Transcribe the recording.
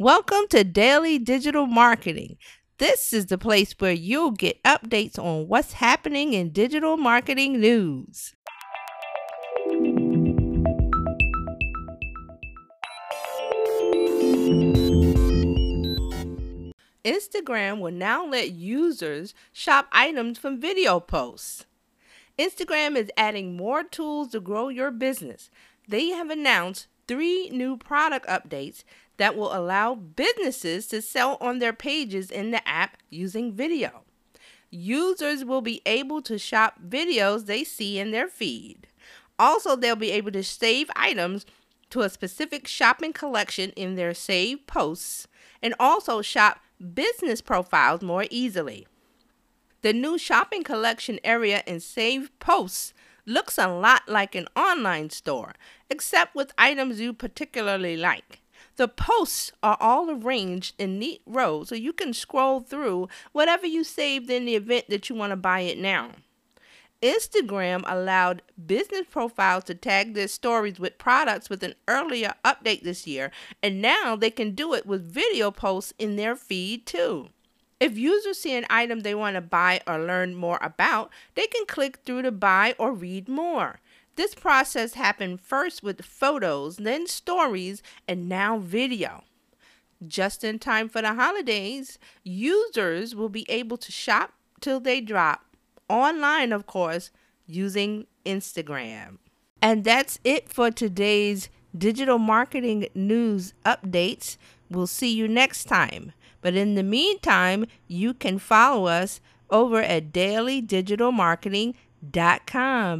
Welcome to Daily Digital Marketing. This is the place where you'll get updates on what's happening in digital marketing news. Instagram will now let users shop items from video posts. Instagram is adding more tools to grow your business. They have announced three new product updates that will allow businesses to sell on their pages in the app using video. Users will be able to shop videos they see in their feed. Also, they'll be able to save items to a specific shopping collection in their saved posts and also shop business profiles more easily. The new shopping collection area in saved posts looks a lot like an online store, except with items you particularly like. The posts are all arranged in neat rows so you can scroll through whatever you saved in the event that you want to buy it now. Instagram allowed business profiles to tag their stories with products with an earlier update this year, and now they can do it with video posts in their feed too. If users see an item they want to buy or learn more about, they can click through to buy or read more. This process happened first with photos, then stories, and now video. Just in time for the holidays, users will be able to shop till they drop, online, of course, using Instagram. And that's it for today's digital marketing news updates. We'll see you next time. But in the meantime, you can follow us over at dailydigitalmarketing.com.